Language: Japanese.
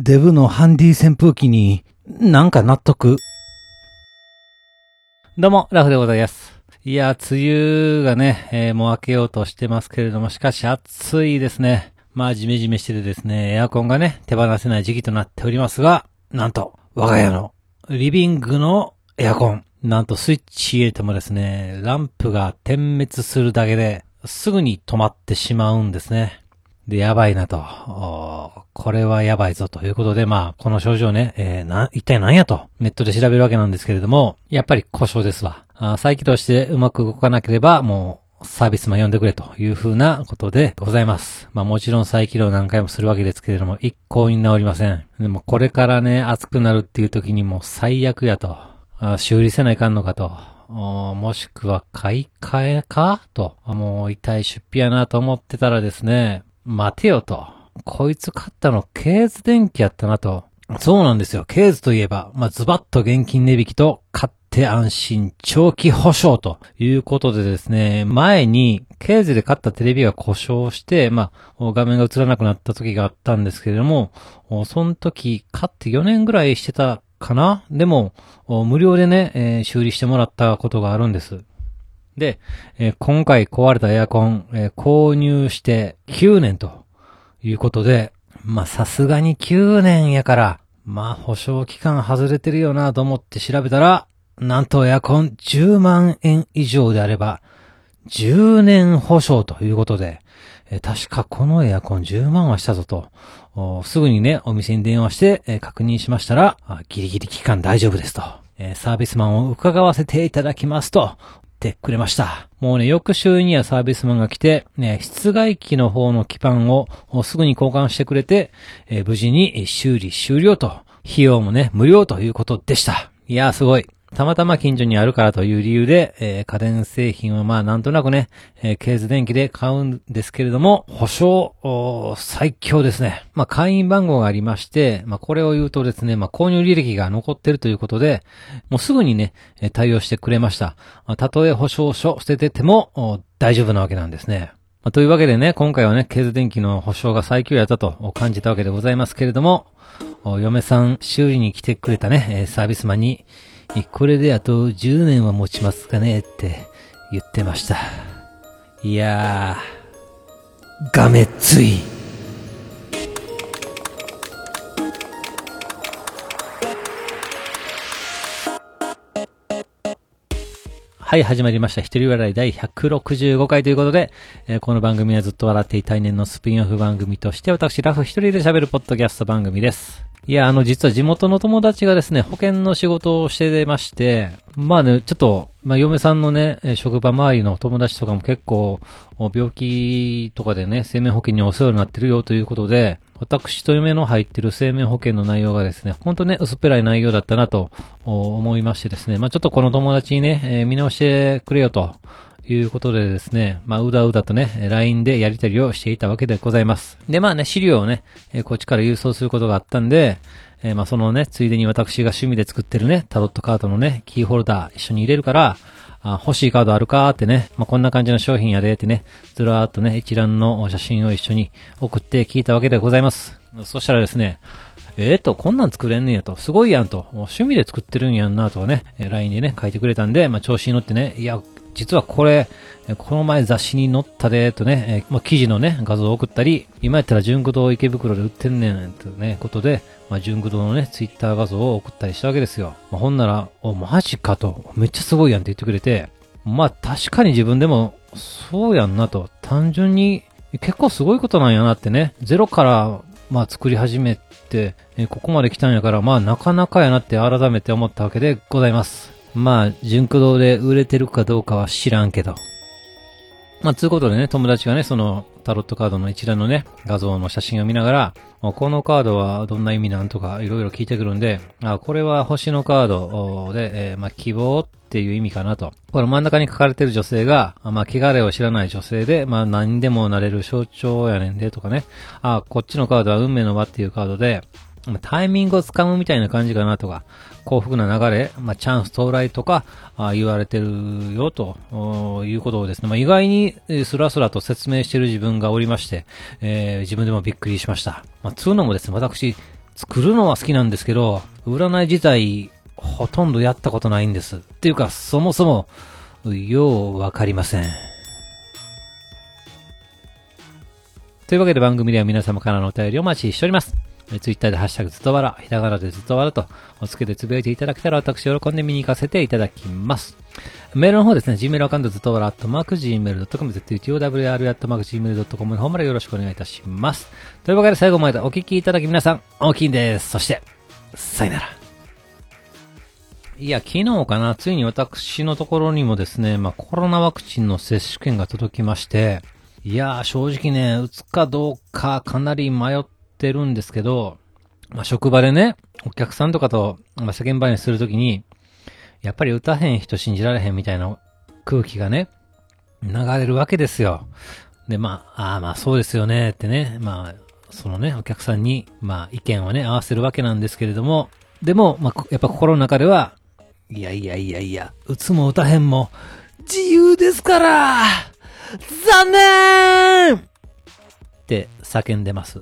デブのハンディ扇風機になんか納得。どうも、ラフでございます。いや、梅雨がね、えーもう明けようとしてますけれども、しかし暑いですね。まあ、ジメジメしててですね、エアコンがね、手放せない時期となっておりますが、なんと、我が家のリビングのエアコン、なんとスイッチ入れてもですね、ランプが点滅するだけで、すぐに止まってしまうんですね。で、やばいなと。これはやばいぞということで、まあ、この症状ね、えー、な、一体何やと、ネットで調べるわけなんですけれども、やっぱり故障ですわ。あ再起動してうまく動かなければ、もう、サービスマン呼んでくれという風なことでございます。まあもちろん再起動何回もするわけですけれども、一向に治りません。でもこれからね、暑くなるっていう時にも最悪やと。あ修理せないかんのかと。もしくは買い替えかと。もう痛い出費やなと思ってたらですね、待てよと。こいつ買ったのケーズ電気やったなと。そうなんですよ。ケーズといえば、まあ、ズバッと現金値引きと、買って安心長期保証ということでですね、前に、ケーズで買ったテレビが故障して、まあ、画面が映らなくなった時があったんですけれども、その時、買って4年ぐらいしてたかな？でも、無料でね、えー修理してもらったことがあるんです。で、えー今回壊れたエアコン、えー購入して9年ということで、まあさすがに9年やから、まあ保証期間外れてるよなと思って調べたら、なんとエアコン10万円以上であれば、10年保証ということで、え確かこのエアコン10万はしたぞと、すぐにね、お店に電話して、え確認しましたら、ギリギリ期間大丈夫ですと、えサービスマンを伺わせていただきますと、ってくれました。もうね、翌週にはサービスマンが来て、ね、室外機の方の基板をすぐに交換してくれて、えー無事にえ修理終了と、費用もね、無料ということでした。いやーすごい。たまたま近所にあるからという理由で、えー家電製品はまあなんとなくね、えーケーズ電気で買うんですけれども、保証、最強ですね。まあ会員番号がありまして、まあこれを言うとですね、まあ購入履歴が残ってるということで、もうすぐにね、対応してくれました。まあたとえ保証書捨ててても、大丈夫なわけなんですね。まあというわけでね、今回はね、ケーズ電気の保証が最強やったと感じたわけでございますけれども、嫁さん修理に来てくれたね、サービスマンに、これであと10年は持ちますかねって言ってました。いやー、がめつい。はい、始まりました。一人笑い第165回ということで、えーこの番組はずっと笑っていたい年のスピンオフ番組として、私、ラフ一人で喋るポッドキャスト番組です。いや、あの、実は地元の友達がですね、保険の仕事をしてまして、まあね、ちょっと、まあ、嫁さんのね、職場周りの友達とかも結構、病気とかでね、生命保険にお世話になってるよということで、私と嫁の入ってる生命保険の内容がですね、ほんとね、薄っぺらい内容だったなと思いましてですね、まあ、ちょっとこの友達にね、えー見直してくれよと、いうことでですね、まあ、うだうだとね、LINE でやり取りをしていたわけでございます。で、まあね、資料をね、えこっちから郵送することがあったんで、えーまあ、そのね、ついでに私が趣味で作ってるね、タロットカードのね、キーホルダー一緒に入れるから、あ欲しいカードあるかーってね、まあ、こんな感じの商品やでってね、ずらーっとね、一覧の写真を一緒に送って聞いたわけでございます。そしたらですね、えーと、こんなん作れんねやと。すごいやんと。趣味で作ってるんやんなとかね、LINE でね、書いてくれたんで、まあ、調子に乗ってね、いや、実はこれ、この前雑誌に載ったで、とね、まあ、記事のね、画像を送ったり、今やったら純駆動池袋で売ってんねん、とね、ことで、まあ、純駆動のね、ツイッター画像を送ったりしたわけですよ。まあ、ほんなら、お、マジかと、めっちゃすごいやんって言ってくれて、まあ、確かに自分でも、そうやんなと、単純に、結構すごいことなんやなってね、ゼロから、まあ作り始めて、ここまで来たんやから、まあなかなかやなって改めて思ったわけでございます。まあ、純駆動で売れてるかどうかは知らんけど。まあ、つうことでね、友達がね、その、タロットカードの一覧のね、画像の写真を見ながら、このカードはどんな意味なんとかいろいろ聞いてくるんで、あ、これは星のカードで、えーまあ、希望っていう意味かなと。この真ん中に書かれてる女性が、まあ、汚れを知らない女性で、まあ、何でもなれる象徴やねんで、とかね。あ、こっちのカードは運命の輪っていうカードで、タイミングをつかむみたいな感じかなとか、幸福な流れ、まあ、チャンス到来とか、あ言われてるよということをですね、まあ、意外にスラスラと説明してる自分がおりまして、えー自分でもびっくりしました。まあ、つうのもですね、私、作るのは好きなんですけど、占い自体、ほとんどやったことないんです。っていうか、そもそも、ようわかりません。というわけで番組では皆様からのお便りをお待ちしております。ツイッターでハッシュタグずっとわら、ひらがなでずっとわらと、お付けでつぶやいていただけたら私喜んで見に行かせていただきます。メールの方ですね、Gmail アカウントずっとわら、アットマーク Gmail.com、ZUTOWR、アットマーク Gmail.com の方までよろしくお願いいたします。というわけで最後までお聞きいただき皆さん、大きいんです。そして、さよなら。いや、昨日かな、ついに私のところにもですね、まあ、コロナワクチンの接種券が届きまして、いやー、正直ね、打つかどうかかなり迷ってるんですけど、まあ、職場でね、お客さんとかと、まあ、世間話するときに、やっぱり打たへん人信じられへんみたいな空気がね、流れるわけですよ。で、まあ、ああ、まあそうですよねってね、まあ、そのね、お客さんに、まあ意見をね、合わせるわけなんですけれども、でも、まあ、やっぱ心の中では、いやいやいやいや、打つも打たへんも、自由ですから残念って叫んでます。